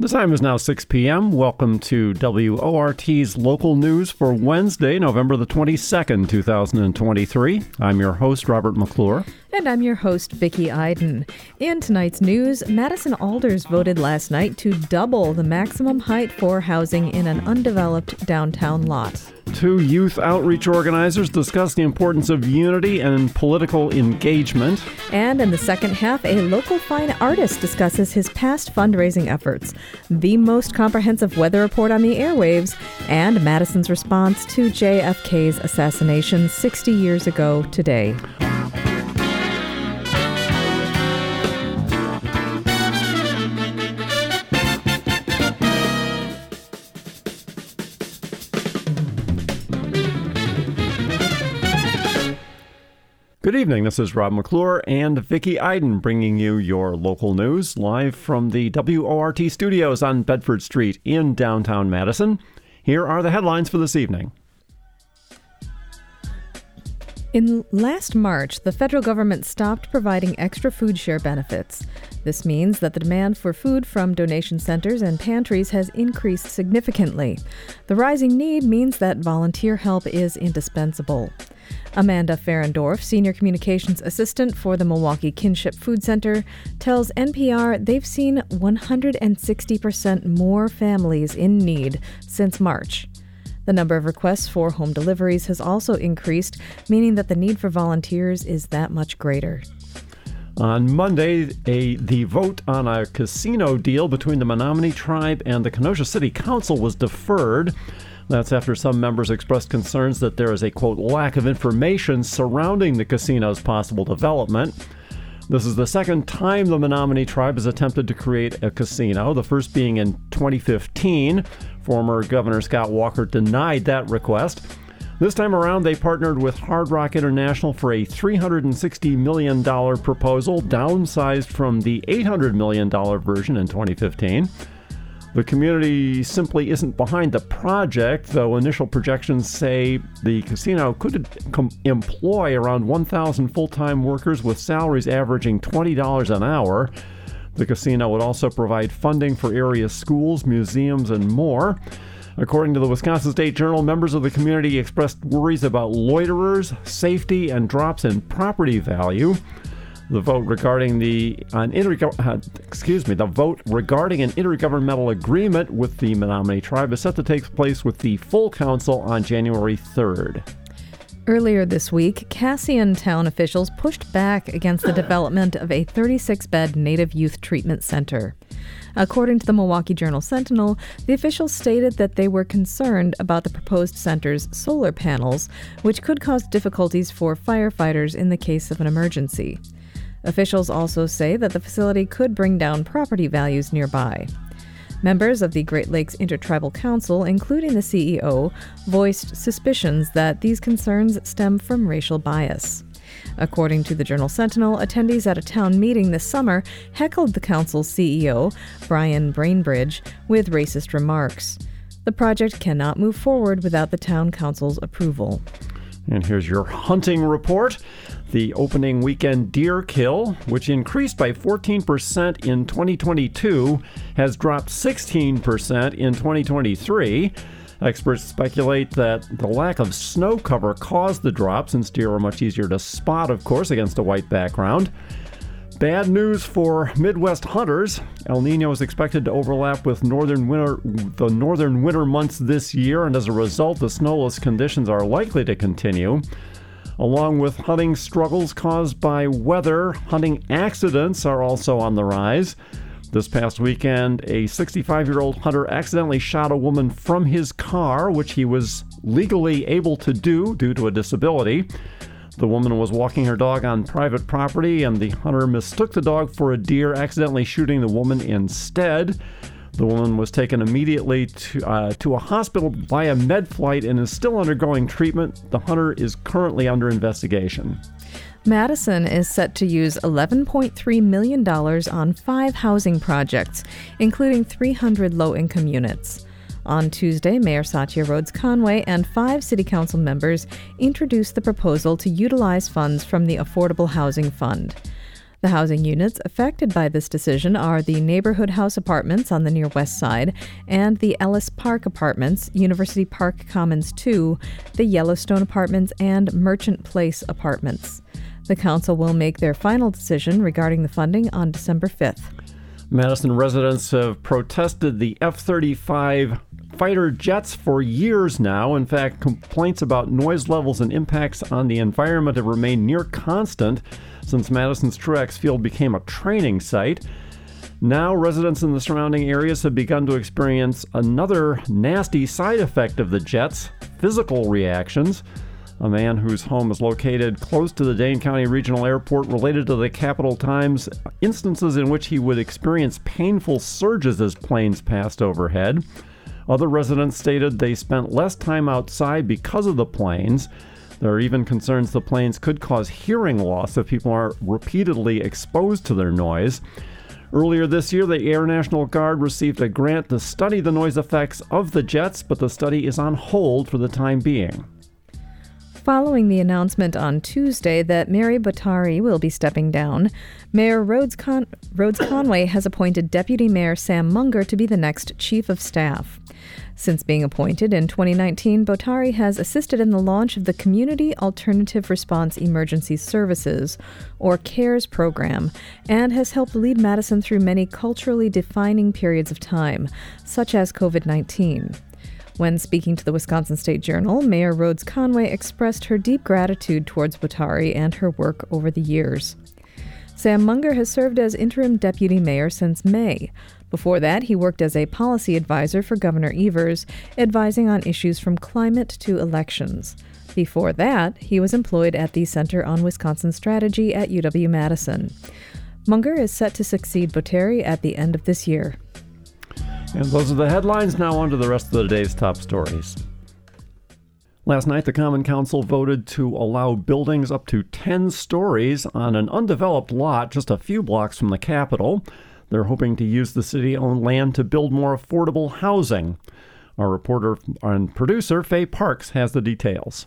The time is now 6 p.m. Welcome to WORT's local news for Wednesday, November the 22nd, 2023. I'm your host, Robert McClure. And I'm your host, Vicki Iden. In tonight's news, Madison Alders voted last night to double the maximum height for housing in an undeveloped downtown lot. Two youth outreach organizers discuss the importance of unity and political engagement. And in the second half, a local fine artist discusses his past fundraising efforts, the most comprehensive weather report on the airwaves, and Madison's response to JFK's assassination 60 years ago today. Good evening. This is Rob McClure and Vicki Iden bringing you your local news live from the WORT studios on Bedford Street in downtown Madison. Here are the headlines for this evening. In last March, the federal government stopped providing extra food share benefits. This means that the demand for food from donation centers and pantries has increased significantly. The rising need means that volunteer help is indispensable. Amanda Ferendorf, Senior Communications Assistant for the Milwaukee Kinship Food Center, tells NPR they've seen 160% more families in need since March. The number of requests for home deliveries has also increased, meaning that the need for volunteers is that much greater. On Monday, a, the vote on a casino deal between the Menominee Tribe and the Kenosha City Council was deferred. That's after some members expressed concerns that there is a quote lack of information surrounding the casino's possible development. This is the second time the Menominee tribe has attempted to create a casino, the first being in 2015. Former Governor Scott Walker denied that request. This time around, they partnered with Hard Rock International for a $360 million proposal, downsized from the $800 million version in 2015. The community simply isn't behind the project, though initial projections say the casino could com- employ around 1,000 full time workers with salaries averaging $20 an hour. The casino would also provide funding for area schools, museums, and more. According to the Wisconsin State Journal, members of the community expressed worries about loiterers, safety, and drops in property value. The vote regarding the an uh, excuse me, the vote regarding an intergovernmental agreement with the Menominee tribe is set to take place with the full council on January 3rd. Earlier this week, Cassian town officials pushed back against the development of a 36 bed Native Youth Treatment Center. According to the Milwaukee Journal Sentinel, the officials stated that they were concerned about the proposed center's solar panels, which could cause difficulties for firefighters in the case of an emergency. Officials also say that the facility could bring down property values nearby. Members of the Great Lakes Intertribal Council, including the CEO, voiced suspicions that these concerns stem from racial bias. According to the Journal Sentinel, attendees at a town meeting this summer heckled the council's CEO, Brian Bainbridge, with racist remarks. The project cannot move forward without the town council's approval. And here's your hunting report. The opening weekend deer kill, which increased by 14% in 2022, has dropped 16% in 2023. Experts speculate that the lack of snow cover caused the drop since deer are much easier to spot, of course, against a white background. Bad news for Midwest hunters. El Nino is expected to overlap with northern winter, the northern winter months this year, and as a result, the snowless conditions are likely to continue. Along with hunting struggles caused by weather, hunting accidents are also on the rise. This past weekend, a 65 year old hunter accidentally shot a woman from his car, which he was legally able to do due to a disability. The woman was walking her dog on private property, and the hunter mistook the dog for a deer, accidentally shooting the woman instead. The woman was taken immediately to, uh, to a hospital via med flight and is still undergoing treatment. The hunter is currently under investigation. Madison is set to use $11.3 million on five housing projects, including 300 low income units. On Tuesday, Mayor Satya Rhodes Conway and five City Council members introduced the proposal to utilize funds from the Affordable Housing Fund. The housing units affected by this decision are the Neighborhood House Apartments on the near west side and the Ellis Park Apartments, University Park Commons 2, the Yellowstone Apartments, and Merchant Place Apartments. The council will make their final decision regarding the funding on December 5th. Madison residents have protested the F 35 fighter jets for years now. In fact, complaints about noise levels and impacts on the environment have remained near constant since Madison's Truax Field became a training site. Now, residents in the surrounding areas have begun to experience another nasty side effect of the jets physical reactions. A man whose home is located close to the Dane County Regional Airport related to the Capital Times instances in which he would experience painful surges as planes passed overhead. Other residents stated they spent less time outside because of the planes. There are even concerns the planes could cause hearing loss if people are repeatedly exposed to their noise. Earlier this year, the Air National Guard received a grant to study the noise effects of the jets, but the study is on hold for the time being. Following the announcement on Tuesday that Mary Bottari will be stepping down, Mayor Rhodes, Con- Rhodes Conway has appointed Deputy Mayor Sam Munger to be the next Chief of Staff. Since being appointed in 2019, Bottari has assisted in the launch of the Community Alternative Response Emergency Services, or CARES program, and has helped lead Madison through many culturally defining periods of time, such as COVID 19. When speaking to the Wisconsin State Journal, Mayor Rhodes Conway expressed her deep gratitude towards Bottari and her work over the years. Sam Munger has served as interim deputy mayor since May. Before that, he worked as a policy advisor for Governor Evers, advising on issues from climate to elections. Before that, he was employed at the Center on Wisconsin Strategy at UW Madison. Munger is set to succeed Bottari at the end of this year. And those are the headlines. Now, on to the rest of the day's top stories. Last night, the Common Council voted to allow buildings up to 10 stories on an undeveloped lot just a few blocks from the Capitol. They're hoping to use the city owned land to build more affordable housing. Our reporter and producer, Faye Parks, has the details.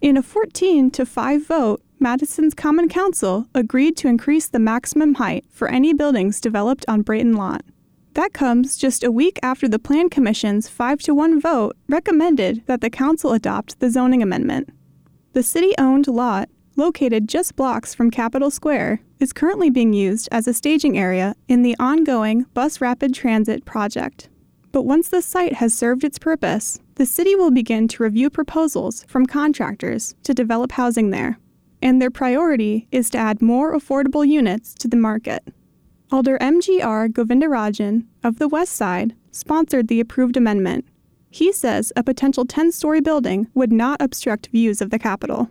In a 14 to 5 vote, Madison's Common Council agreed to increase the maximum height for any buildings developed on Brayton Lot. That comes just a week after the Plan Commission's 5 to 1 vote recommended that the council adopt the zoning amendment. The city owned lot, located just blocks from Capitol Square, is currently being used as a staging area in the ongoing Bus Rapid Transit project. But once the site has served its purpose, the city will begin to review proposals from contractors to develop housing there. And their priority is to add more affordable units to the market. Alder MGR Govindarajan of the West Side sponsored the approved amendment. He says a potential 10 story building would not obstruct views of the Capitol.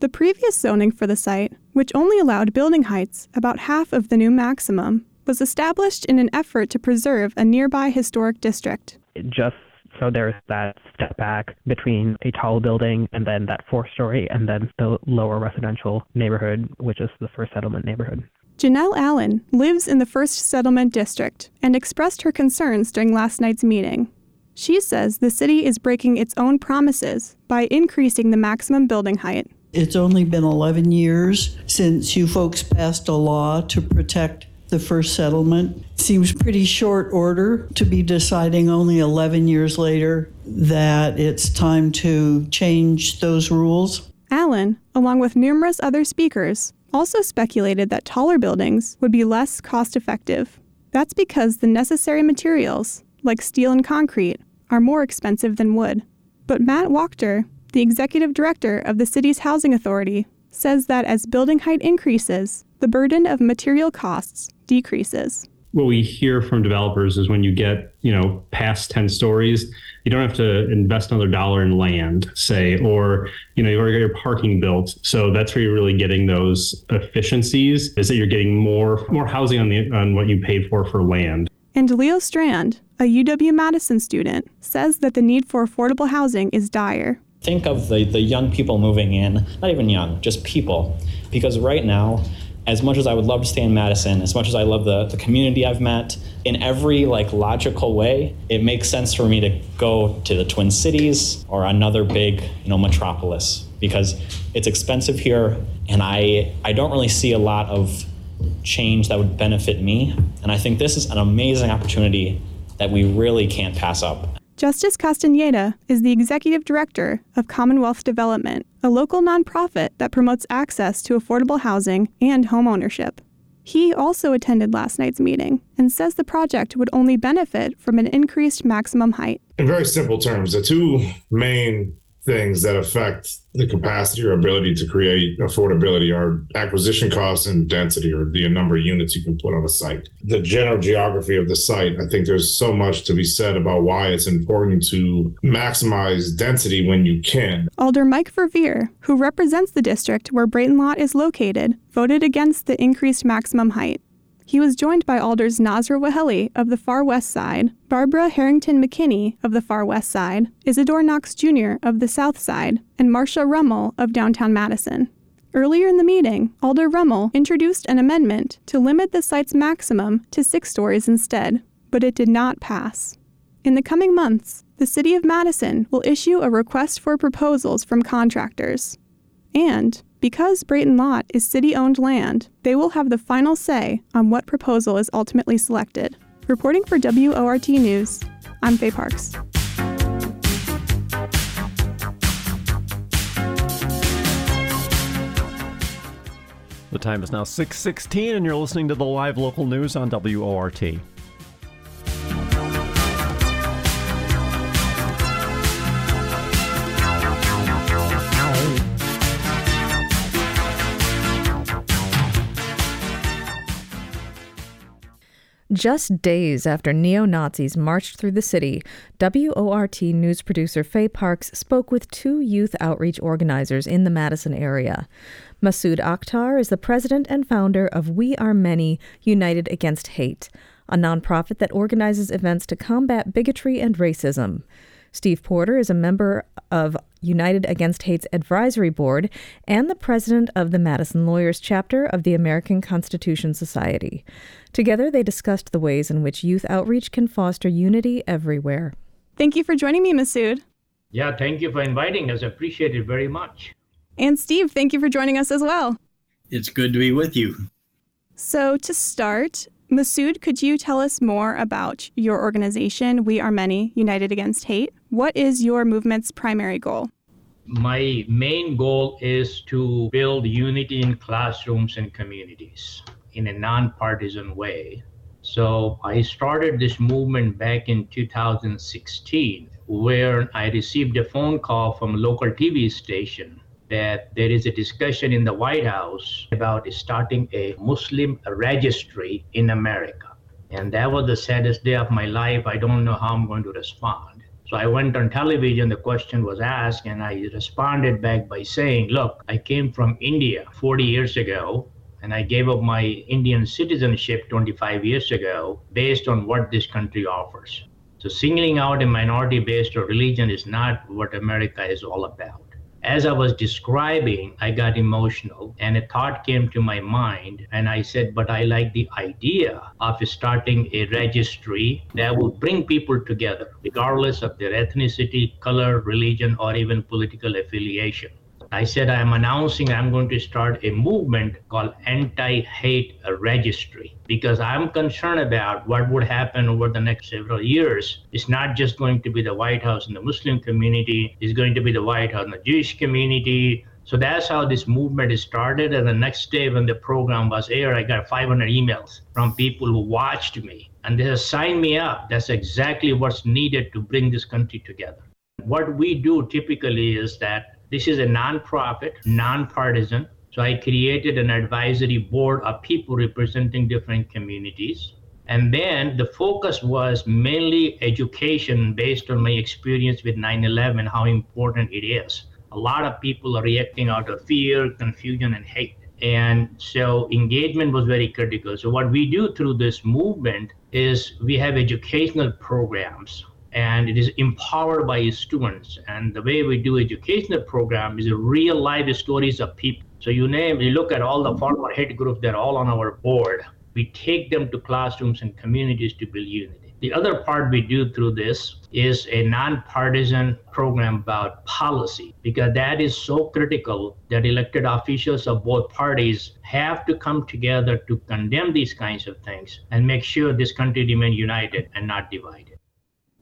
The previous zoning for the site, which only allowed building heights about half of the new maximum, was established in an effort to preserve a nearby historic district. Just so there's that step back between a tall building and then that four story and then the lower residential neighborhood, which is the first settlement neighborhood. Janelle Allen lives in the First Settlement District and expressed her concerns during last night's meeting. She says the city is breaking its own promises by increasing the maximum building height. It's only been 11 years since you folks passed a law to protect the first settlement. Seems pretty short order to be deciding only 11 years later that it's time to change those rules. Allen, along with numerous other speakers, also speculated that taller buildings would be less cost effective. That's because the necessary materials, like steel and concrete, are more expensive than wood. But Matt Wachter, the executive director of the city's housing authority, says that as building height increases, the burden of material costs decreases what we hear from developers is when you get you know past 10 stories you don't have to invest another dollar in land say or you know you already got your parking built. So that's where you're really getting those efficiencies is that you're getting more more housing on the on what you paid for for land. And leo strand a uw madison student says that the need for affordable housing is dire. Think of the the young people moving in not even young just people. Because right now as much as I would love to stay in Madison, as much as I love the, the community I've met, in every like logical way, it makes sense for me to go to the Twin Cities or another big, you know, metropolis because it's expensive here and I I don't really see a lot of change that would benefit me. And I think this is an amazing opportunity that we really can't pass up. Justice Castaneda is the executive director of Commonwealth Development, a local nonprofit that promotes access to affordable housing and homeownership. He also attended last night's meeting and says the project would only benefit from an increased maximum height. In very simple terms, the two main things that affect the capacity or ability to create affordability are acquisition costs and density or the number of units you can put on a site. The general geography of the site, I think there's so much to be said about why it's important to maximize density when you can. Alder Mike Verveer, who represents the district where Brayton Lot is located, voted against the increased maximum height. He was joined by alders Nasra Wehelie of the Far West Side, Barbara Harrington McKinney of the Far West Side, Isadore Knox Jr. of the South Side, and Marsha Rummel of downtown Madison. Earlier in the meeting, Alder Rummel introduced an amendment to limit the site's maximum to six stories instead, but it did not pass. In the coming months, the City of Madison will issue a request for proposals from contractors. And because Brayton Lot is city owned land, they will have the final say on what proposal is ultimately selected. Reporting for WORT News, I'm Faye Parks. The time is now 6:16 and you're listening to the live local news on WORT. Just days after neo Nazis marched through the city, WORT news producer Faye Parks spoke with two youth outreach organizers in the Madison area. Masood Akhtar is the president and founder of We Are Many United Against Hate, a nonprofit that organizes events to combat bigotry and racism. Steve Porter is a member of United Against Hate's advisory board and the president of the Madison Lawyers chapter of the American Constitution Society. Together, they discussed the ways in which youth outreach can foster unity everywhere. Thank you for joining me, Masood. Yeah, thank you for inviting us. I appreciate it very much. And Steve, thank you for joining us as well. It's good to be with you. So, to start, Masood, could you tell us more about your organization, We Are Many United Against Hate? What is your movement's primary goal? My main goal is to build unity in classrooms and communities in a nonpartisan way. So I started this movement back in 2016, where I received a phone call from a local TV station that there is a discussion in the White House about starting a Muslim registry in America. And that was the saddest day of my life. I don't know how I'm going to respond. So I went on television, the question was asked, and I responded back by saying, Look, I came from India 40 years ago, and I gave up my Indian citizenship 25 years ago based on what this country offers. So singling out a minority based religion is not what America is all about as I was describing, I got emotional and a thought came to my mind. And I said, But I like the idea of starting a registry that will bring people together, regardless of their ethnicity, color, religion, or even political affiliation. I said, I am announcing I'm going to start a movement called Anti Hate Registry because I'm concerned about what would happen over the next several years. It's not just going to be the White House and the Muslim community, it's going to be the White House and the Jewish community. So that's how this movement started. And the next day, when the program was aired, I got 500 emails from people who watched me and they have signed me up. That's exactly what's needed to bring this country together. What we do typically is that this is a nonprofit, nonpartisan. So I created an advisory board of people representing different communities. And then the focus was mainly education based on my experience with 9 11, how important it is. A lot of people are reacting out of fear, confusion, and hate. And so engagement was very critical. So, what we do through this movement is we have educational programs and it is empowered by students. And the way we do educational program is real life stories of people. So you name, you look at all the former hate groups, they're all on our board. We take them to classrooms and communities to build unity. The other part we do through this is a nonpartisan program about policy because that is so critical that elected officials of both parties have to come together to condemn these kinds of things and make sure this country remain united and not divided.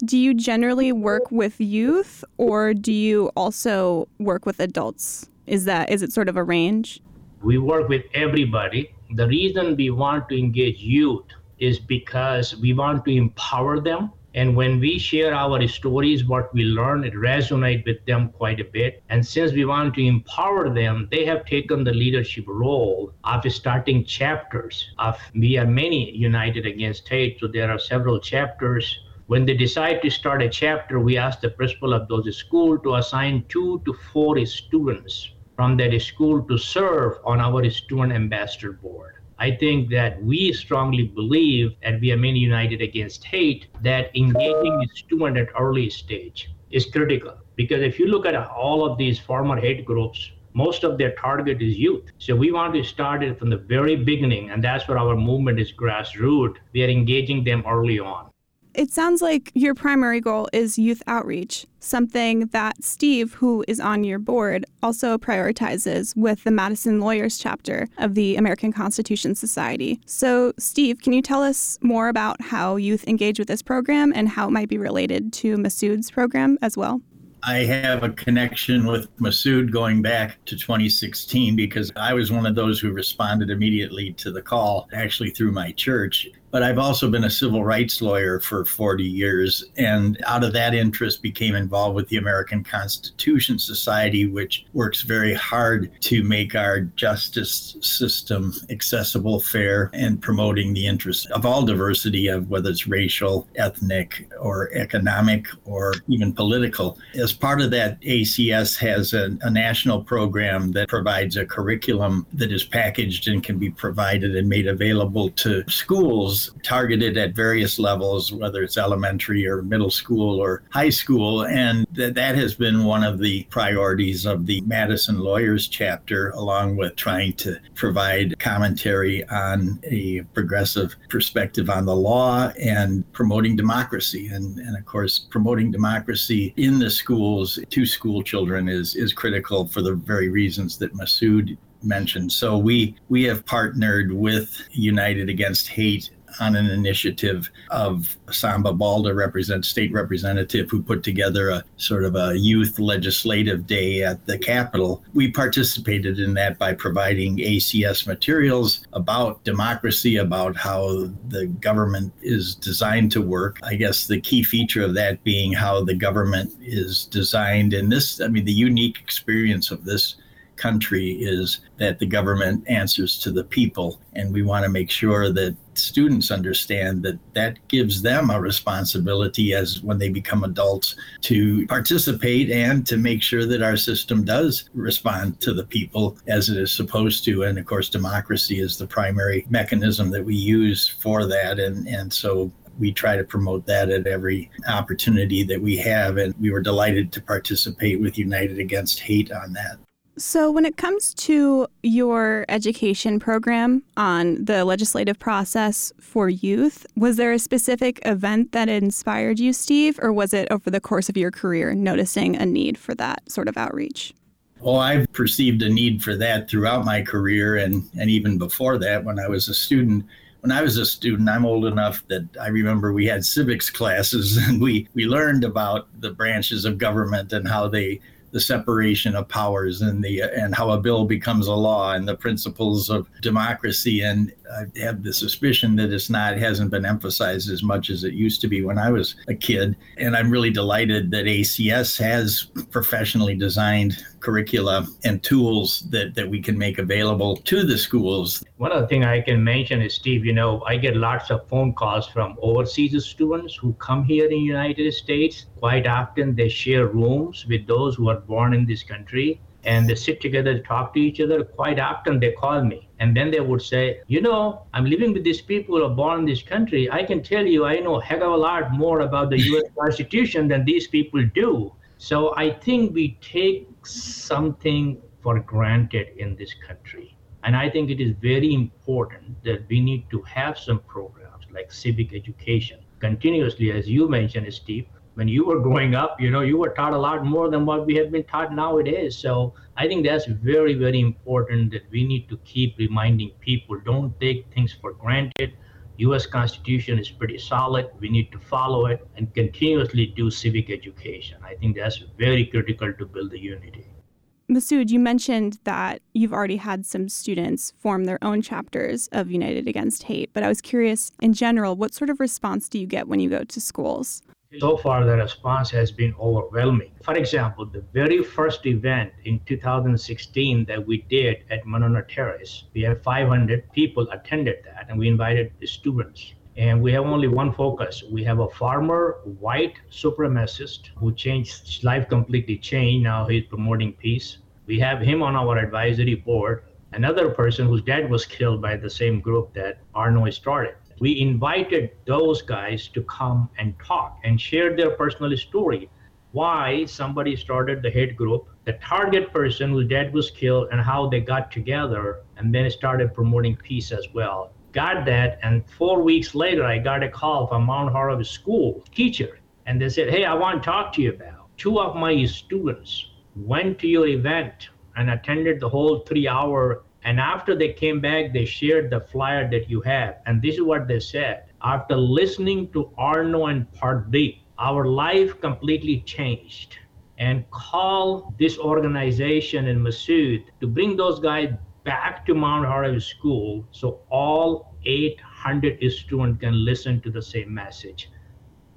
Do you generally work with youth or do you also work with adults? Is that is it sort of a range? We work with everybody. The reason we want to engage youth is because we want to empower them. And when we share our stories, what we learn, it resonates with them quite a bit. And since we want to empower them, they have taken the leadership role of starting chapters of We Are Many United Against Hate. So there are several chapters. When they decide to start a chapter, we ask the principal of those schools to assign two to four students from that school to serve on our student ambassador board. I think that we strongly believe at We Are Many United Against Hate that engaging the student at early stage is critical. Because if you look at all of these former hate groups, most of their target is youth. So we want to start it from the very beginning, and that's where our movement is grassroots. We are engaging them early on. It sounds like your primary goal is youth outreach, something that Steve, who is on your board, also prioritizes with the Madison Lawyers chapter of the American Constitution Society. So, Steve, can you tell us more about how youth engage with this program and how it might be related to Masood's program as well? I have a connection with Masood going back to 2016 because I was one of those who responded immediately to the call, actually through my church but I've also been a civil rights lawyer for 40 years. And out of that interest, became involved with the American Constitution Society, which works very hard to make our justice system accessible, fair, and promoting the interests of all diversity of whether it's racial, ethnic, or economic, or even political. As part of that, ACS has a, a national program that provides a curriculum that is packaged and can be provided and made available to schools targeted at various levels, whether it's elementary or middle school or high school. And that, that has been one of the priorities of the Madison Lawyers chapter, along with trying to provide commentary on a progressive perspective on the law and promoting democracy. And, and of course, promoting democracy in the schools to school children is, is critical for the very reasons that Masood mentioned. So we we have partnered with United Against Hate on an initiative of Samba Baldeh, represent state representative, who put together a sort of a youth legislative day at the Capitol. We participated in that by providing ACS materials about democracy, about how the government is designed to work. I guess the key feature of that being how the government is designed. And this, I mean, the unique experience of this country is that the government answers to the people. And we want to make sure that students understand that that gives them a responsibility as when they become adults to participate and to make sure that our system does respond to the people as it is supposed to. And of course, democracy is the primary mechanism that we use for that. And, and so we try to promote that at every opportunity that we have. And we were delighted to participate with United Against Hate on that. So, when it comes to your education program on the legislative process for youth, was there a specific event that inspired you, Steve, or was it over the course of your career noticing a need for that sort of outreach? Well, I've perceived a need for that throughout my career and, and even before that when I was a student. When I was a student, I'm old enough that I remember we had civics classes and we, we learned about the branches of government and how they the separation of powers and the and how a bill becomes a law and the principles of democracy and I have the suspicion that it's not hasn't been emphasized as much as it used to be when I was a kid and I'm really delighted that ACS has professionally designed curricula and tools that that we can make available to the schools one other thing I can mention is, Steve, you know, I get lots of phone calls from overseas students who come here in the United States. Quite often they share rooms with those who are born in this country and they sit together to talk to each other. Quite often they call me and then they would say, you know, I'm living with these people who are born in this country. I can tell you, I know a heck of a lot more about the US Constitution than these people do. So I think we take something for granted in this country and I think it is very important that we need to have some programs like civic education. continuously, as you mentioned, Steve. When you were growing up, you know, you were taught a lot more than what we have been taught nowadays. So I think that's very, very important that we need to keep reminding people don't take things for granted. US Constitution is pretty solid. We need to follow it and continuously do civic education. I think that's very critical to build the unity. Masood, you mentioned that you've already had some students form their own chapters of United Against Hate, but I was curious in general, what sort of response do you get when you go to schools? So far, the response has been overwhelming. For example, the very first event in 2016 that we did at Monona Terrace, we had 500 people attended that, and we invited the students. And we have only one focus. We have a farmer, white supremacist, who changed his life completely changed. Now he's promoting peace. We have him on our advisory board. Another person whose dad was killed by the same group that Arno started. We invited those guys to come and talk and share their personal story. Why somebody started the hate group, the target person whose dad was killed, and how they got together and then started promoting peace as well got that, and four weeks later, I got a call from Mount Horeb school teacher, and they said, "Hey, I want to talk to you about." Two of my students went to your event and attended the whole three-hour. And after they came back, they shared the flyer that you have, and this is what they said: After listening to Arno and Pardeep, our life completely changed and call this organization in Masood to bring those guys back to Mount Horeb School so all 800 students can listen to the same message.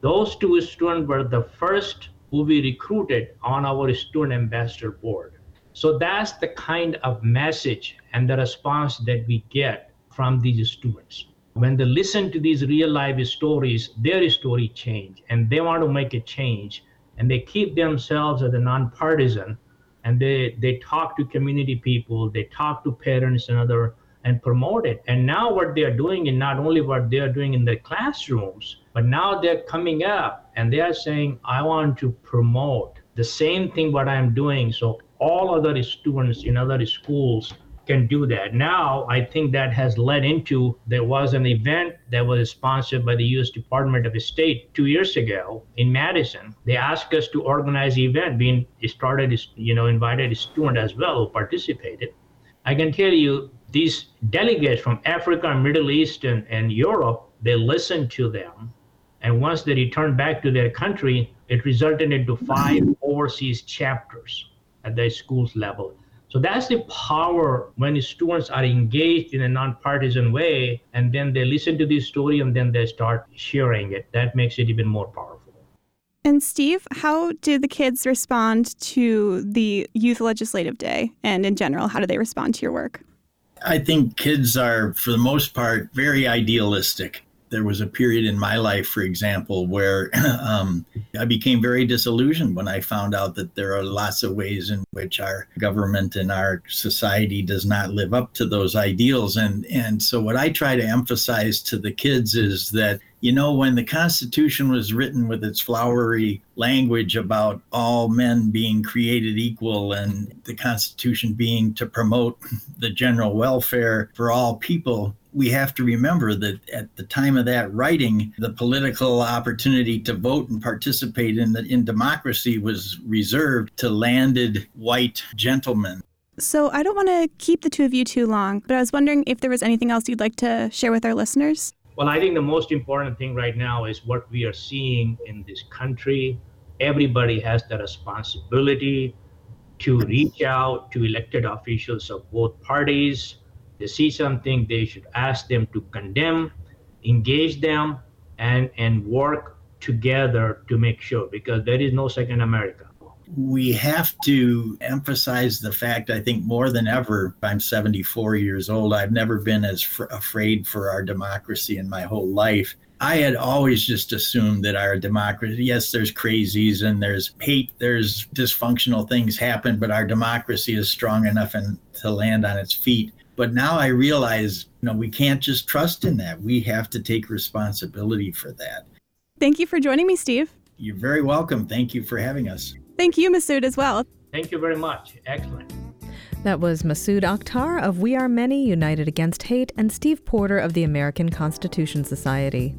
Those two students were the first who we recruited on our student ambassador board. So that's the kind of message and the response that we get from these students. When they listen to these real life stories, their story change and they want to make a change and they keep themselves as a nonpartisan and they they talk to community people they talk to parents and other and promote it and now what they are doing is not only what they are doing in their classrooms but now they're coming up and they are saying i want to promote the same thing what i'm doing so all other students in other schools can do that. Now, I think that has led into there was an event that was sponsored by the U.S. Department of State two years ago in Madison. They asked us to organize the event. We started, you know, invited a student as well who participated. I can tell you these delegates from Africa, Middle East, and, and Europe, they listened to them. And once they returned back to their country, it resulted into five overseas chapters at the schools level. So that's the power when students are engaged in a nonpartisan way, and then they listen to this story and then they start sharing it. That makes it even more powerful. And Steve, how did the kids respond to the Youth Legislative Day? And in general, how do they respond to your work? I think kids are, for the most part, very idealistic there was a period in my life, for example, where um, I became very disillusioned when I found out that there are lots of ways in which our government and our society does not live up to those ideals. And, and so, what I try to emphasize to the kids is that, you know, when the Constitution was written with its flowery language about all men being created equal and the Constitution being to promote the general welfare for all people, we have to remember that at the time of that writing, the political opportunity to vote and participate in the, in democracy was reserved to landed white gentlemen. So I don't want to keep the two of you too long, but I was wondering if there was anything else you'd like to share with our listeners. Well, I think the most important thing right now is what we are seeing in this country. Everybody has the responsibility to reach out to elected officials of both parties they see something, they should ask them to condemn, engage them, and, and work together to make sure because there is no second America. We have to emphasize the fact, I think, more than ever. I'm 74 years old. I've never been as fr- afraid for our democracy in my whole life. I had always just assumed that our democracy, yes, there's crazies and there's hate, there's dysfunctional things happen, but our democracy is strong enough and to land on its feet. But now I realize, you know, we can't just trust in that. We have to take responsibility for that. Thank you for joining me, Steve. You're very welcome. Thank you for having us. Thank you, Masood, as well. Thank you very much. Excellent. That was Masood Akhtar of We Are Many United Against Hate and Steve Porter of the American Constitution Society.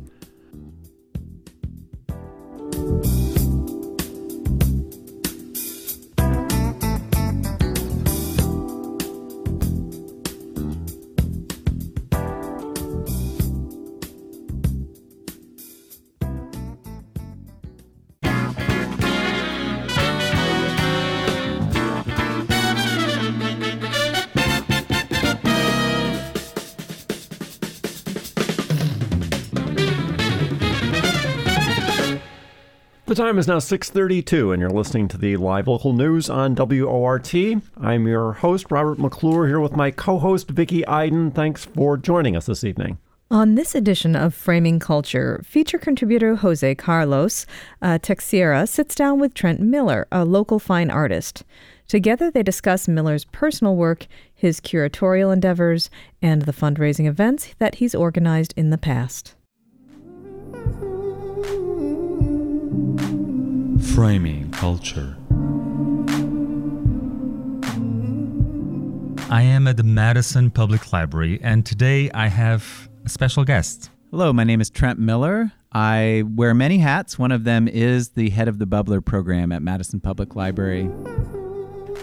Is now 6:32 and you're listening to the live local news on WORT. I'm your host Robert McClure here with my co-host Vicki Iden. Thanks for joining us this evening. On this edition of Framing Culture, feature contributor Jose Carlos uh, Teixeira sits down with Trent Miller, a local fine artist. Together, they discuss Miller's personal work, his curatorial endeavors, and the fundraising events that he's organized in the past. Framing Culture. I am at the Madison Public Library, and today I have a special guest. Hello, my name is Trent Miller. I wear many hats. One of them is the head of the Bubbler program at Madison Public Library.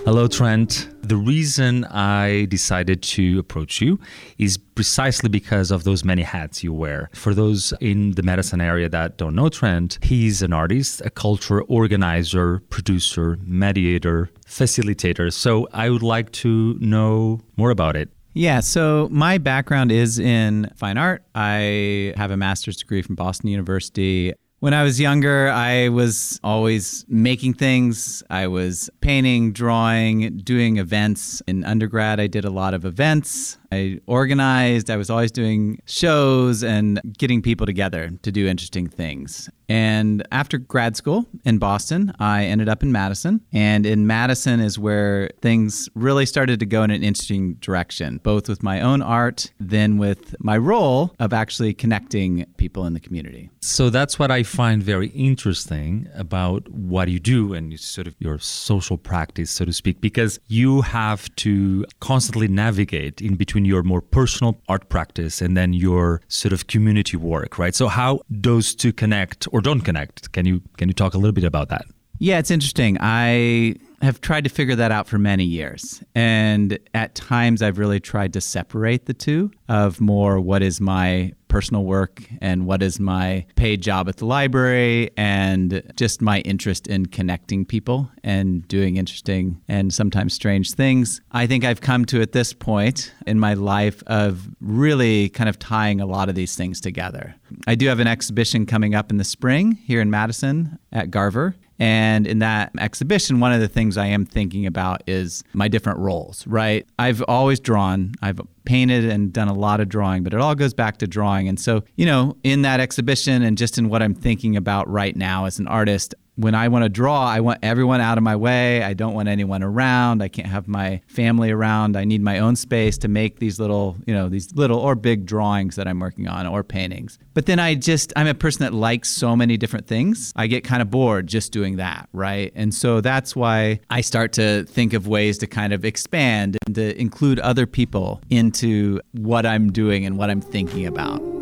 Hello, Trent. The reason I decided to approach you is precisely because of those many hats you wear. For those in the Madison area that don't know Trent, he's an artist, a culture organizer, producer, mediator, facilitator. So I would like to know more about it. Yeah, so my background is in fine art. I have a master's degree from Boston University. When I was younger, I was always making things. I was painting, drawing, doing events. In undergrad, I did a lot of events. I organized, I was always doing shows and getting people together to do interesting things. And after grad school in Boston, I ended up in Madison. And in Madison is where things really started to go in an interesting direction, both with my own art, then with my role of actually connecting people in the community. So that's what I find very interesting about what you do and sort of your social practice, so to speak, because you have to constantly navigate in between your more personal art practice and then your sort of community work, right? So how those two connect or don't connect? Can you can you talk a little bit about that? Yeah, it's interesting. I have tried to figure that out for many years. And at times I've really tried to separate the two of more what is my personal work and what is my paid job at the library and just my interest in connecting people and doing interesting and sometimes strange things. I think I've come to at this point in my life of really kind of tying a lot of these things together. I do have an exhibition coming up in the spring here in Madison at Garver and in that exhibition, one of the things I am thinking about is my different roles, right? I've always drawn, I've painted and done a lot of drawing, but it all goes back to drawing. And so, you know, in that exhibition and just in what I'm thinking about right now as an artist, when I want to draw, I want everyone out of my way. I don't want anyone around. I can't have my family around. I need my own space to make these little, you know, these little or big drawings that I'm working on or paintings. But then I just, I'm a person that likes so many different things. I get kind of bored just doing that, right? And so that's why I start to think of ways to kind of expand and to include other people into what I'm doing and what I'm thinking about.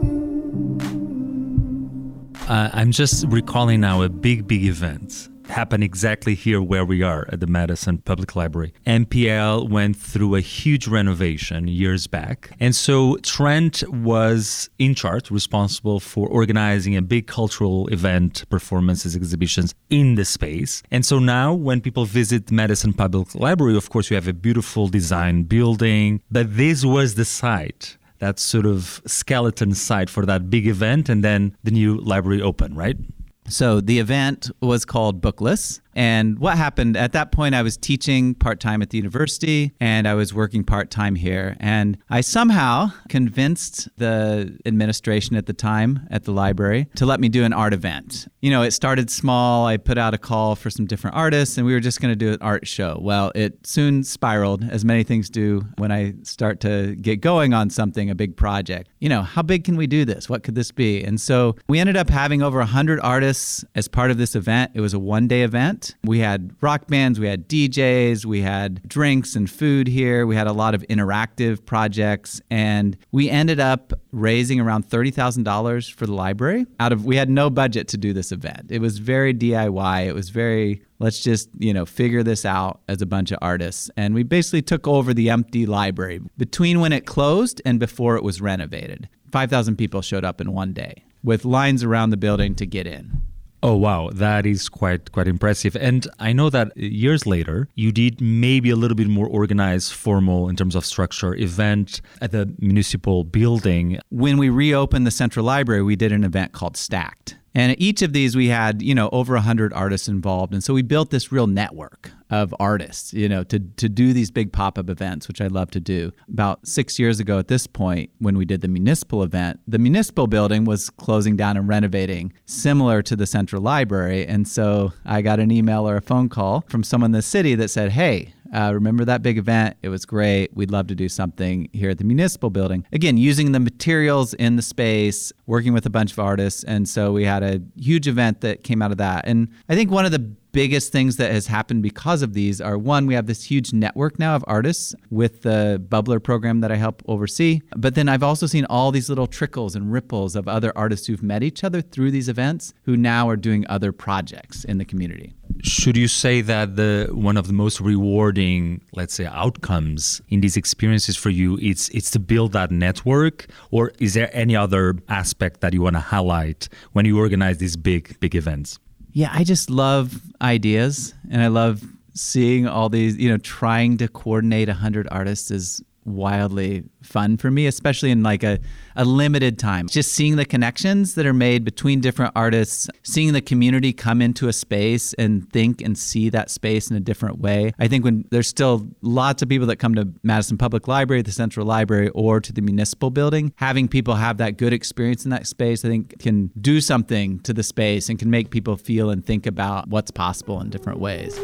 Uh, I'm just recalling now a big, big event happened exactly here where we are at the Madison Public Library. MPL went through a huge renovation years back. And so Trent was in charge, responsible for organizing a big cultural event, performances, exhibitions in the space. And so now when people visit Madison Public Library, of course, you have a beautiful design building, but this was the site that sort of skeleton site for that big event and then the new library open, right? So the event was called Bookless. And what happened at that point, I was teaching part time at the university and I was working part time here. And I somehow convinced the administration at the time at the library to let me do an art event. You know, it started small. I put out a call for some different artists and we were just going to do an art show. Well, it soon spiraled, as many things do when I start to get going on something, a big project. You know, how big can we do this? What could this be? And so we ended up having over 100 artists as part of this event. It was a one day event. We had rock bands, we had DJs, we had drinks and food here. We had a lot of interactive projects, and we ended up raising around $30,000 for the library. Out of we had no budget to do this event. It was very DIY. It was very let's just, you know, figure this out as a bunch of artists. And we basically took over the empty library between when it closed and before it was renovated. 5,000 people showed up in one day with lines around the building to get in. Oh wow, that is quite quite impressive. And I know that years later you did maybe a little bit more organized, formal in terms of structure event at the municipal building. When we reopened the central library, we did an event called Stacked. And at each of these, we had, you know, over 100 artists involved. And so we built this real network of artists, you know, to, to do these big pop up events, which I love to do. About six years ago at this point, when we did the municipal event, the municipal building was closing down and renovating, similar to the central library. And so I got an email or a phone call from someone in the city that said, Hey, uh, remember that big event? It was great. We'd love to do something here at the municipal building. Again, using the materials in the space, working with a bunch of artists. And so we had a huge event that came out of that. And I think one of the biggest things that has happened because of these are one, we have this huge network now of artists with the Bubbler program that I help oversee. But then I've also seen all these little trickles and ripples of other artists who've met each other through these events who now are doing other projects in the community. Should you say that the one of the most rewarding, let's say, outcomes in these experiences for you it's it's to build that network, or is there any other aspect that you want to highlight when you organize these big big events? Yeah, I just love ideas and I love seeing all these, you know, trying to coordinate 100 artists is wildly fun for me, especially in like a, a limited time. Just seeing the connections that are made between different artists, seeing the community come into a space and think and see that space in a different way. I think when there's still lots of people that come to Madison Public Library, the Central Library, or to the municipal building, having people have that good experience in that space, I think can do something to the space and can make people feel and think about what's possible in different ways.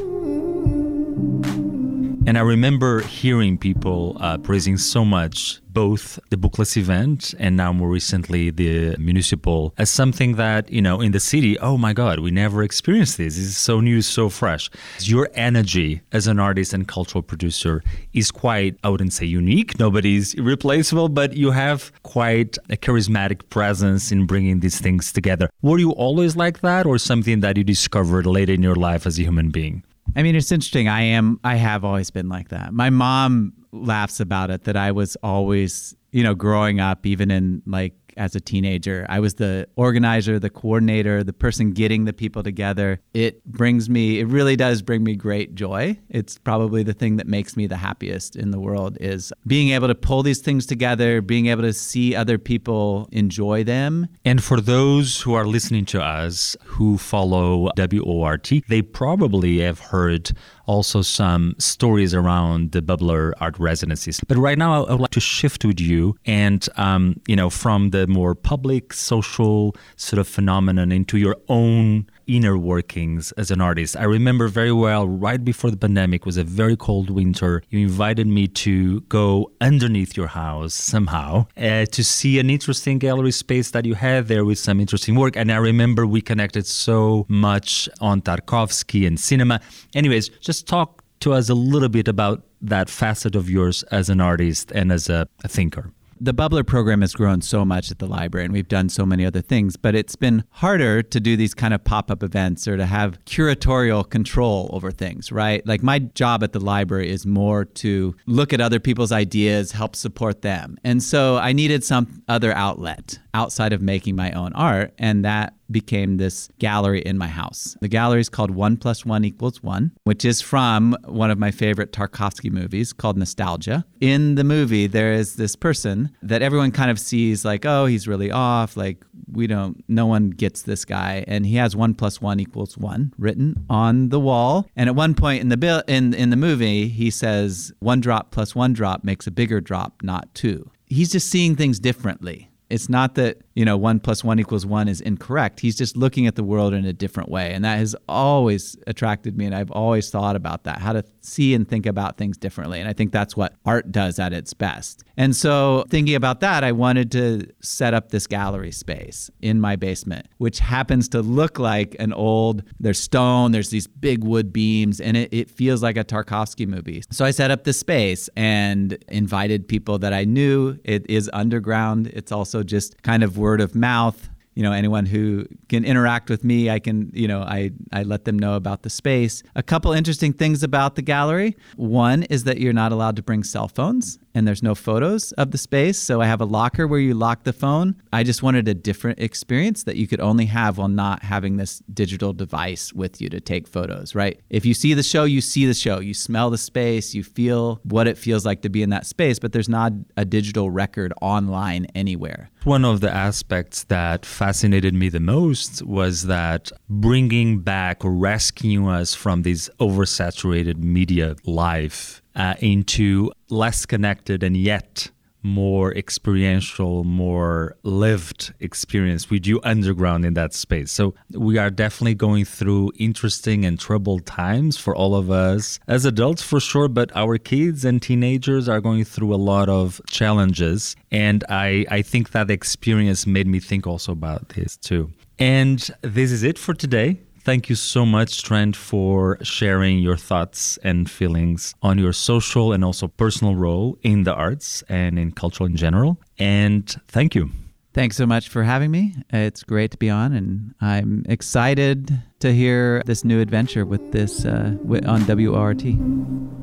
And I remember hearing people uh, praising so much both the bookless event and now more recently the municipal as something that, you know, in the city, oh my God, we never experienced this. This is so new, so fresh. Your energy as an artist and cultural producer is quite, I wouldn't say unique, nobody's irreplaceable, but you have quite a charismatic presence in bringing these things together. Were you always like that or something that you discovered later in your life as a human being? I mean, it's interesting. I am, I have always been like that. My mom laughs about it that I was always, you know, growing up, even in like as a teenager. I was the organizer, the coordinator, the person getting the people together. It brings me, it really does bring me great joy. It's probably the thing that makes me the happiest in the world is being able to pull these things together, being able to see other people enjoy them. And for those who are listening to us who follow WORT, they probably have heard also some stories around the Bubbler art residencies. But right now, I would like to shift with you and, um, you know, from the more public social sort of phenomenon into your own inner workings as an artist. I remember very well right before the pandemic was a very cold winter. You invited me to go underneath your house somehow uh, to see an interesting gallery space that you had there with some interesting work. And I remember we connected so much on Tarkovsky and cinema. Anyways, just talk to us a little bit about that facet of yours as an artist and as a, a thinker the Bubbler program has grown so much at the library and we've done so many other things, but it's been harder to do these kind of pop up events or to have curatorial control over things, right? Like my job at the library is more to look at other people's ideas, help support them. And so I needed some other outlet outside of making my own art. And that became this gallery in my house. The gallery is called One Plus One Equals One, which is from one of my favorite Tarkovsky movies called Nostalgia. In the movie, there is this person that everyone kind of sees like, oh, he's really off. Like, we don't, no one gets this guy. And he has one plus one equals one written on the wall. And at one point in the bill, in, in the movie, he says, one drop plus one drop makes a bigger drop, not two. He's just seeing things differently. It's not that you know, one plus one equals one is incorrect. He's just looking at the world in a different way. And that has always attracted me. And I've always thought about that, how to see and think about things differently. And I think that's what art does at its best. And so, thinking about that, I wanted to set up this gallery space in my basement, which happens to look like an old, there's stone, there's these big wood beams, and it, it feels like a Tarkovsky movie. So, I set up this space and invited people that I knew. It is underground, it's also just kind of word of mouth. You know anyone who can interact with me i can you know i i let them know about the space. A couple interesting things about the gallery. One is that you're not allowed to bring cell phones and there's no photos of the space so i have a locker where you lock the phone. I just wanted a different experience that you could only have while not having this digital device with you to take photos right? If you see the show you see the show. You smell the space you feel what it feels like to be in that space but there's not a digital record online anywhere. One of the aspects that fascinated me the most was that bringing back rescuing us from this oversaturated media life uh, into less connected and yet more experiential, more lived experience with you underground in that space. So we are definitely going through interesting and troubled times for all of us as adults for sure, but our kids and teenagers are going through a lot of challenges. And I, I think that experience made me think also about this too. And this is it for today. Thank you so much, Trent, for sharing your thoughts and feelings on your social and also personal role in the arts and in culture in general. And thank you. Thanks so much for having me. It's great to be on, and I'm excited to hear this new adventure with this uh, on WORT.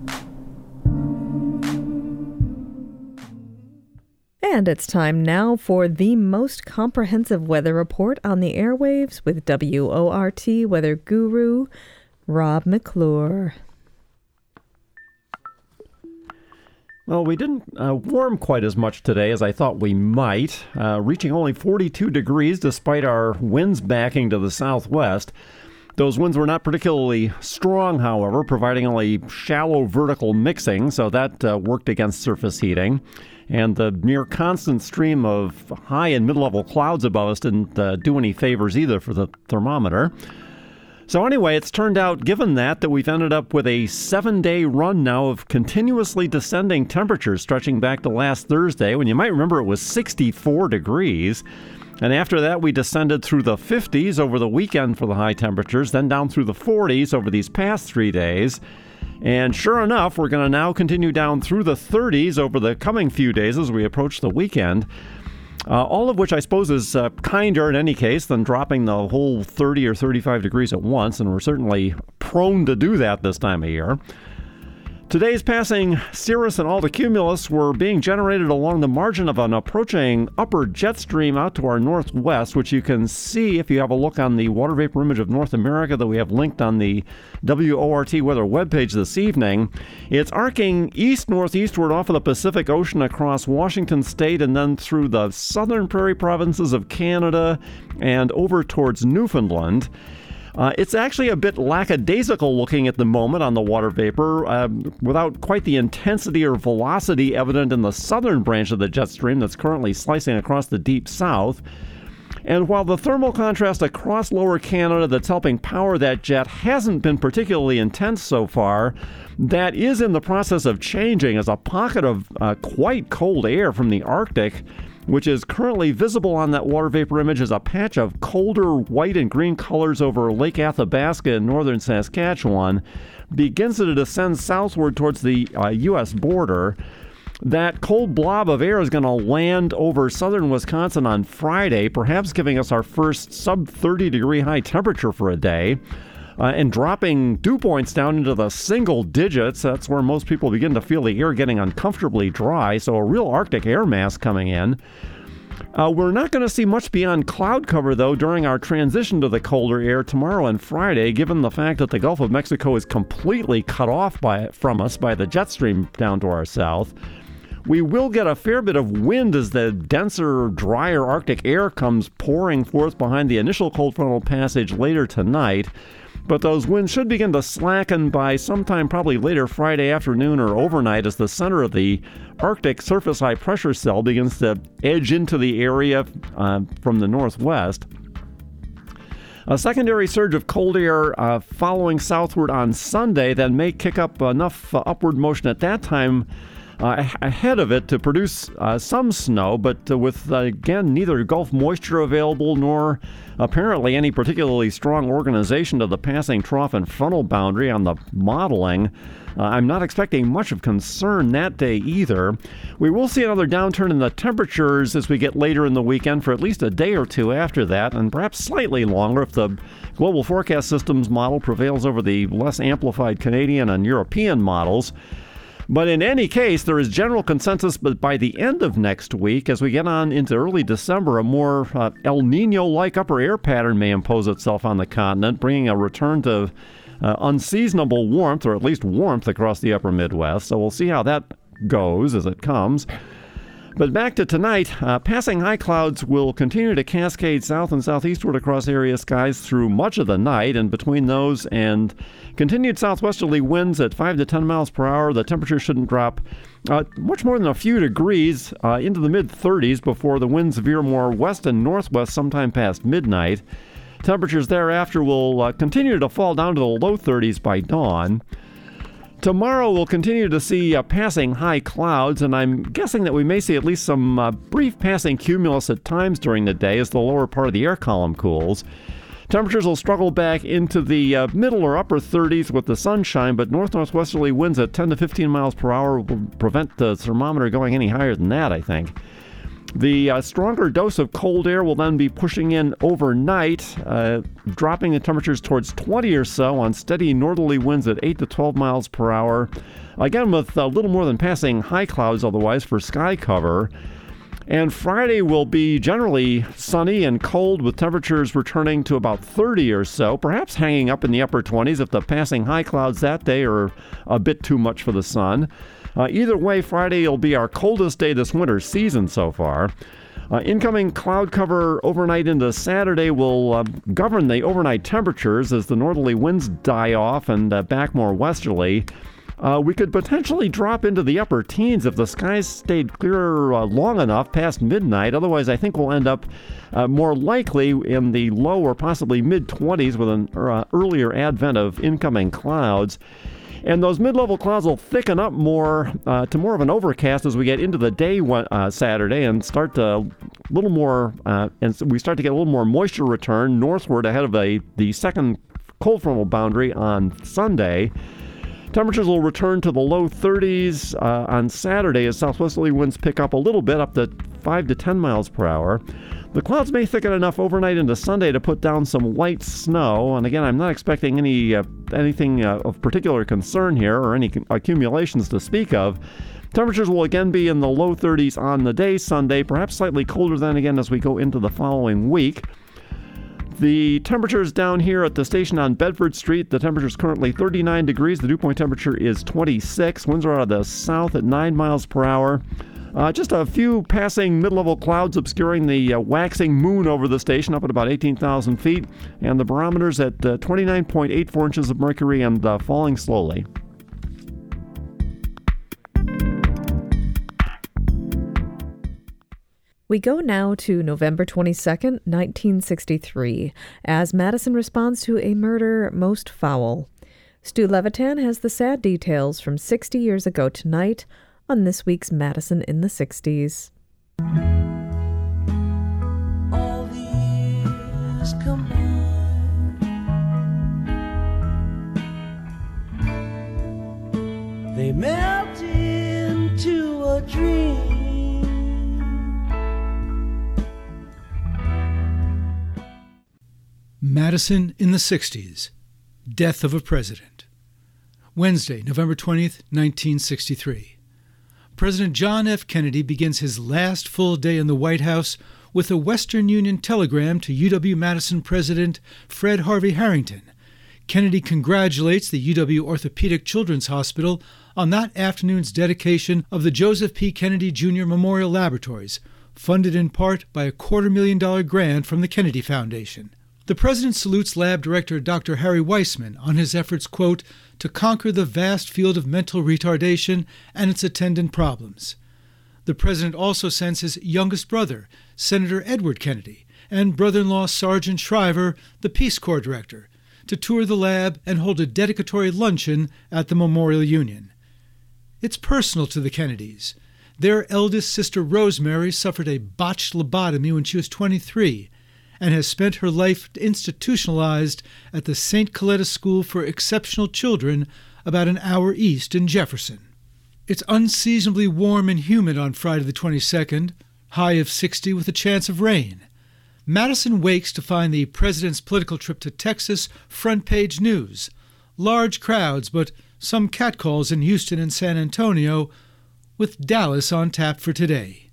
And it's time now for the most comprehensive weather report on the airwaves with WORT weather guru Rob McClure. Well, we didn't uh, warm quite as much today as I thought we might, uh, reaching only 42 degrees despite our winds backing to the southwest. Those winds were not particularly strong, however, providing only shallow vertical mixing, so that uh, worked against surface heating and the near constant stream of high and mid level clouds above us didn't uh, do any favors either for the thermometer. So, anyway, it's turned out, given that, that we've ended up with a seven day run now of continuously descending temperatures stretching back to last Thursday when you might remember it was 64 degrees. And after that, we descended through the 50s over the weekend for the high temperatures, then down through the 40s over these past three days. And sure enough, we're going to now continue down through the 30s over the coming few days as we approach the weekend. Uh, all of which I suppose is uh, kinder in any case than dropping the whole 30 or 35 degrees at once, and we're certainly prone to do that this time of year. Today's passing cirrus and all the cumulus were being generated along the margin of an approaching upper jet stream out to our northwest, which you can see if you have a look on the water vapor image of North America that we have linked on the WORT weather webpage this evening. It's arcing east northeastward off of the Pacific Ocean across Washington state and then through the southern prairie provinces of Canada and over towards Newfoundland. Uh, it's actually a bit lackadaisical looking at the moment on the water vapor, uh, without quite the intensity or velocity evident in the southern branch of the jet stream that's currently slicing across the deep south. And while the thermal contrast across lower Canada that's helping power that jet hasn't been particularly intense so far, that is in the process of changing as a pocket of uh, quite cold air from the Arctic which is currently visible on that water vapor image as a patch of colder white and green colors over Lake Athabasca in northern Saskatchewan, begins to descend southward towards the uh, U.S. border. That cold blob of air is going to land over southern Wisconsin on Friday, perhaps giving us our first sub 30 degree high temperature for a day uh, and dropping dew points down into the single digits. That's where most people begin to feel the air getting uncomfortably dry. So, a real Arctic air mass coming in. Uh, we're not going to see much beyond cloud cover, though, during our transition to the colder air tomorrow and Friday, given the fact that the Gulf of Mexico is completely cut off by, from us by the jet stream down to our south. We will get a fair bit of wind as the denser, drier Arctic air comes pouring forth behind the initial cold frontal passage later tonight but those winds should begin to slacken by sometime probably later Friday afternoon or overnight as the center of the Arctic surface high pressure cell begins to edge into the area uh, from the northwest. A secondary surge of cold air uh, following southward on Sunday then may kick up enough uh, upward motion at that time ahead of it to produce uh, some snow, but uh, with, uh, again, neither Gulf moisture available nor apparently any particularly strong organization of the passing trough and frontal boundary on the modeling. Uh, I'm not expecting much of concern that day either. We will see another downturn in the temperatures as we get later in the weekend for at least a day or two after that, and perhaps slightly longer if the global forecast systems model prevails over the less amplified Canadian and European models. But in any case, there is general consensus But by the end of next week, as we get on into early December, a more uh, El Nino like upper air pattern may impose itself on the continent, bringing a return to uh, unseasonable warmth, or at least warmth, across the upper Midwest. So we'll see how that goes as it comes. But back to tonight, uh, passing high clouds will continue to cascade south and southeastward across area skies through much of the night, and between those and continued southwesterly winds at 5 to 10 miles per hour, the temperature shouldn't drop uh, much more than a few degrees uh, into the mid 30s before the winds veer more west and northwest sometime past midnight. Temperatures thereafter will uh, continue to fall down to the low 30s by dawn. Tomorrow we'll continue to see uh, passing high clouds, and I'm guessing that we may see at least some uh, brief passing cumulus at times during the day as the lower part of the air column cools. Temperatures will struggle back into the uh, middle or upper 30s with the sunshine, but north northwesterly winds at 10 to 15 miles per hour will prevent the thermometer going any higher than that, I think. The uh, stronger dose of cold air will then be pushing in overnight, uh, dropping the temperatures towards 20 or so on steady northerly winds at 8 to 12 miles per hour. Again, with a little more than passing high clouds otherwise for sky cover. And Friday will be generally sunny and cold with temperatures returning to about 30 or so, perhaps hanging up in the upper 20s if the passing high clouds that day are a bit too much for the sun. Uh, either way, Friday will be our coldest day this winter season so far. Uh, incoming cloud cover overnight into Saturday will uh, govern the overnight temperatures as the northerly winds die off and uh, back more westerly. Uh, we could potentially drop into the upper teens if the skies stayed clear uh, long enough past midnight. Otherwise, I think we'll end up uh, more likely in the low or possibly mid 20s with an earlier advent of incoming clouds. And those mid level clouds will thicken up more uh, to more of an overcast as we get into the day one, uh, Saturday and start to a little more, uh, and so we start to get a little more moisture return northward ahead of the, the second cold frontal boundary on Sunday. Temperatures will return to the low 30s uh, on Saturday as southwesterly winds pick up a little bit, up to 5 to 10 miles per hour. The clouds may thicken enough overnight into Sunday to put down some light snow, and again, I'm not expecting any uh, anything uh, of particular concern here or any accumulations to speak of. Temperatures will again be in the low 30s on the day Sunday, perhaps slightly colder than again as we go into the following week. The temperatures down here at the station on Bedford Street, the temperature is currently 39 degrees. The dew point temperature is 26. Winds are out of the south at 9 miles per hour. Uh, just a few passing mid level clouds obscuring the uh, waxing moon over the station up at about 18,000 feet, and the barometers at uh, 29.84 inches of mercury and uh, falling slowly. We go now to November 22nd, 1963, as Madison responds to a murder most foul. Stu Levitan has the sad details from 60 years ago tonight on this week's Madison in the 60s. They melt into a dream. Madison in the 60s Death of a President. Wednesday, November 20th, 1963. President John F. Kennedy begins his last full day in the White House with a Western Union telegram to UW Madison President Fred Harvey Harrington. Kennedy congratulates the UW Orthopedic Children's Hospital on that afternoon's dedication of the Joseph P. Kennedy Jr. Memorial Laboratories, funded in part by a quarter million dollar grant from the Kennedy Foundation. The president salutes lab director Dr. Harry Waisman on his efforts, quote, to conquer the vast field of mental retardation and its attendant problems. The president also sends his youngest brother, Senator Edward Kennedy, and brother in law Sargent Shriver, the Peace Corps director, to tour the lab and hold a dedicatory luncheon at the Memorial Union. It's personal to the Kennedys. Their eldest sister Rosemary suffered a botched lobotomy when she was 23 and has spent her life institutionalized at the St. Coletta School for Exceptional Children about an hour east in Jefferson. It's unseasonably warm and humid on Friday the 22nd, high of 60 with a chance of rain. Madison wakes to find the president's political trip to Texas front page news. Large crowds, but some catcalls in Houston and San Antonio, with Dallas on tap for today.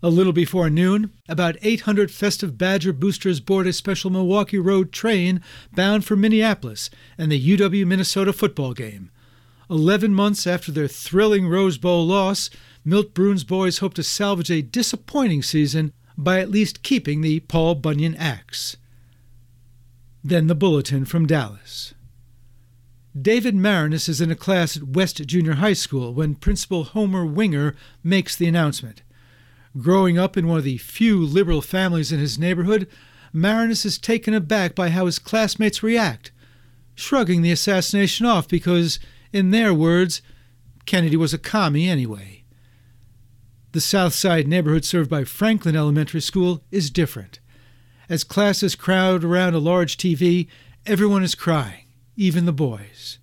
A little before noon, about 800 festive Badger boosters board a special Milwaukee Road train bound for Minneapolis and the UW Minnesota football game. Eleven months after their thrilling Rose Bowl loss, Milt Bruhn's boys hope to salvage a disappointing season by at least keeping the Paul Bunyan axe. Then the bulletin from Dallas. David Marinus is in a class at West Junior High School when Principal Homer Winger makes the announcement. Growing up in one of the few liberal families in his neighborhood, Marinus is taken aback by how his classmates react, shrugging the assassination off because, in their words, Kennedy was a commie anyway. The South Side neighborhood served by Franklin Elementary School is different. As classes crowd around a large TV, everyone is crying even the boys.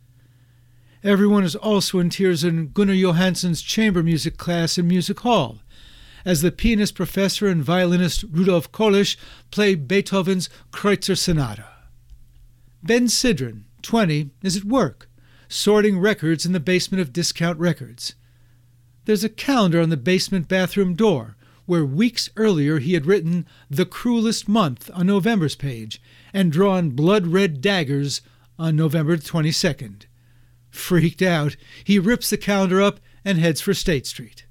Everyone is also in tears in Gunnar Johansen's chamber music class in Music Hall, as the pianist professor and violinist Rudolf Kolisch play Beethoven's Kreutzer Sonata. Ben Sidran, 20, is at work, sorting records in the basement of Discount Records. There's a calendar on the basement bathroom door where weeks earlier he had written The Cruelest Month on November's page and drawn blood red daggers on November 22nd. Freaked out, he rips the calendar up and heads for State Street.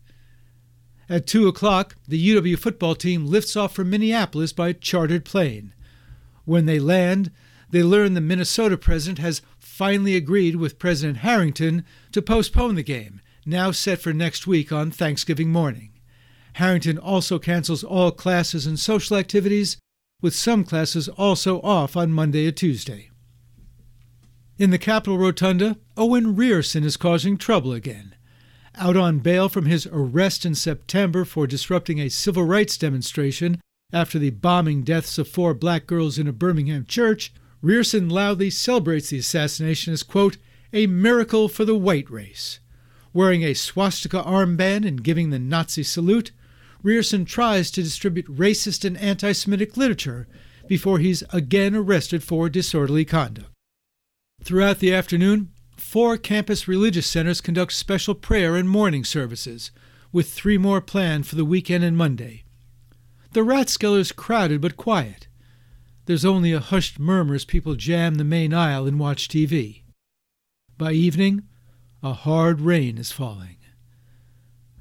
At 2 o'clock, the UW football team lifts off from Minneapolis by chartered plane. When they land, they learn the Minnesota president has finally agreed with President Harrington to postpone the game, now set for next week on Thanksgiving morning. Harrington also cancels all classes and social activities, with some classes also off on Monday or Tuesday. In the Capitol Rotunda, Owen Rierson is causing trouble again. Out on bail from his arrest in September for disrupting a civil rights demonstration after the bombing deaths of four black girls in a Birmingham church, Rierson loudly celebrates the assassination as, quote, a miracle for the white race. Wearing a swastika armband and giving the Nazi salute, Rierson tries to distribute racist and anti Semitic literature before he's again arrested for disorderly conduct. Throughout the afternoon, four campus religious centers conduct special prayer and morning services, with three more planned for the weekend and Monday. The Rathskeller is crowded but quiet. There's only a hushed murmur as people jam the main aisle and watch TV. By evening, a hard rain is falling.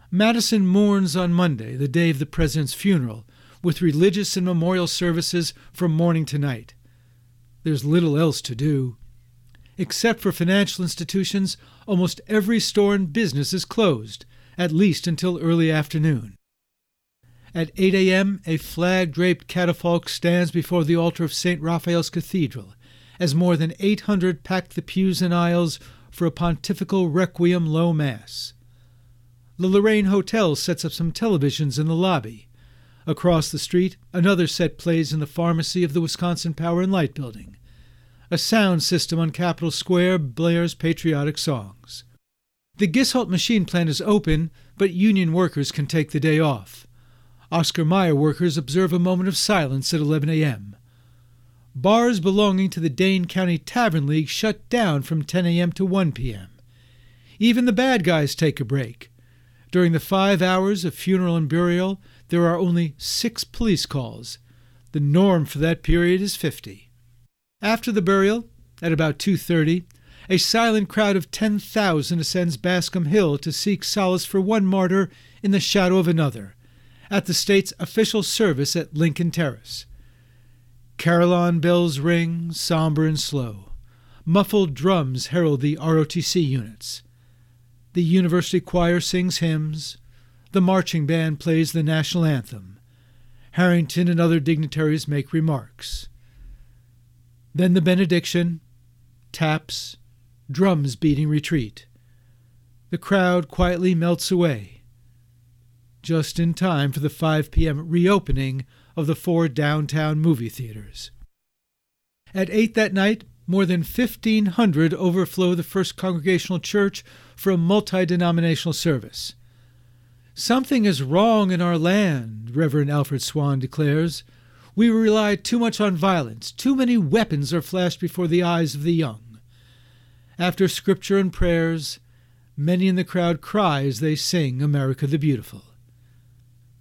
Madison mourns on Monday, the day of the president's funeral, with religious and memorial services from morning to night. There's little else to do. Except for financial institutions, almost every store and business is closed, at least until early afternoon. At 8 a.m., a flag draped catafalque stands before the altar of St. Raphael's Cathedral, as more than 800 pack the pews and aisles for a pontifical requiem low mass. The Loraine Hotel sets up some televisions in the lobby. Across the street, another set plays in the pharmacy of the Wisconsin Power and Light Building a sound system on Capitol Square blares patriotic songs. The Gisholt machine plant is open, but union workers can take the day off. Oscar Mayer workers observe a moment of silence at 11 a.m. Bars belonging to the Dane County Tavern League shut down from 10 a.m. to 1 p.m. Even the bad guys take a break. During the five hours of funeral and burial, there are only six police calls. The norm for that period is 50. After the burial, at about 2:30, a silent crowd of 10,000 ascends Bascom Hill to seek solace for one martyr in the shadow of another, at the state's official service at Lincoln Terrace. Carillon bells ring, somber and slow. Muffled drums herald the ROTC units. The university choir sings hymns. The marching band plays the national anthem. Harrington and other dignitaries make remarks. Then the benediction, taps, drums beating retreat. The crowd quietly melts away, just in time for the 5 p.m. reopening of the four downtown movie theaters. At 8 that night, more than 1,500 overflow the First Congregational Church for a multi denominational service. Something is wrong in our land, Reverend Alfred Swan declares. We rely too much on violence. Too many weapons are flashed before the eyes of the young. After scripture and prayers, many in the crowd cry as they sing America the Beautiful.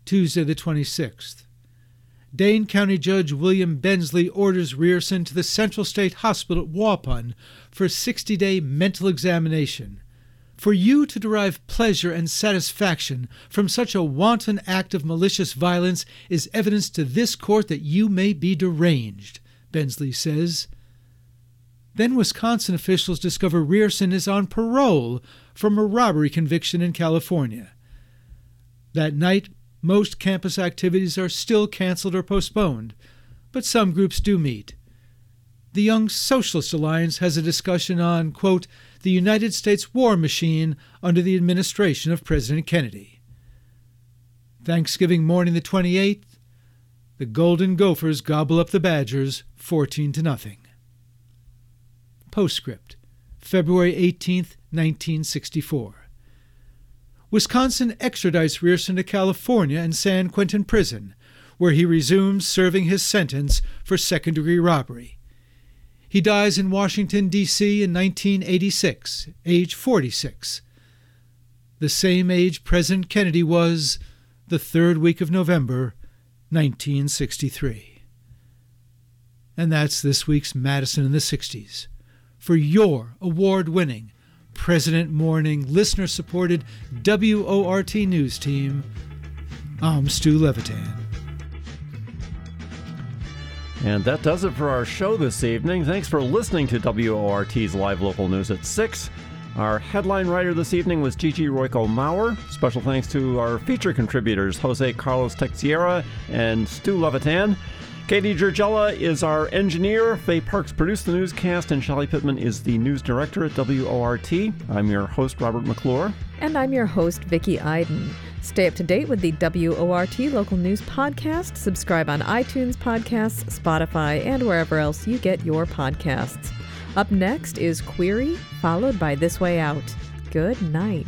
Tuesday, the 26th. Dane County Judge William Bensley orders Rierson to the Central State Hospital at Waupun for a 60 day mental examination. For you to derive pleasure and satisfaction from such a wanton act of malicious violence is evidence to this court that you may be deranged, Bensley says. Then Wisconsin officials discover Rierson is on parole from a robbery conviction in California. That night, most campus activities are still canceled or postponed, but some groups do meet. The Young Socialist Alliance has a discussion on, quote, the United States war machine under the administration of President Kennedy. Thanksgiving morning the 28th, the Golden Gophers gobble up the Badgers 14 to nothing. Postscript, February 18, 1964. Wisconsin extradites Rierson to California and San Quentin Prison, where he resumes serving his sentence for second degree robbery. He dies in Washington, D.C. in 1986, age 46. The same age President Kennedy was the third week of November, 1963. And that's this week's Madison in the 60s for your award winning, President Morning, listener supported WORT News Team. I'm Stu Levitan. And that does it for our show this evening. Thanks for listening to WORT's live local news at 6. Our headline writer this evening was Gigi Royko Maurer. Special thanks to our feature contributors, Jose Carlos Teixeira and Stu Levitan. Katie Georgella is our engineer. Faye Parks produced the newscast, and Shelly Pittman is the news director at WORT. I'm your host, Robert McClure. And I'm your host, Vicki Iden. Stay up to date with the WORT Local News Podcast. Subscribe on iTunes Podcasts, Spotify, and wherever else you get your podcasts. Up next is Query, followed by This Way Out. Good night.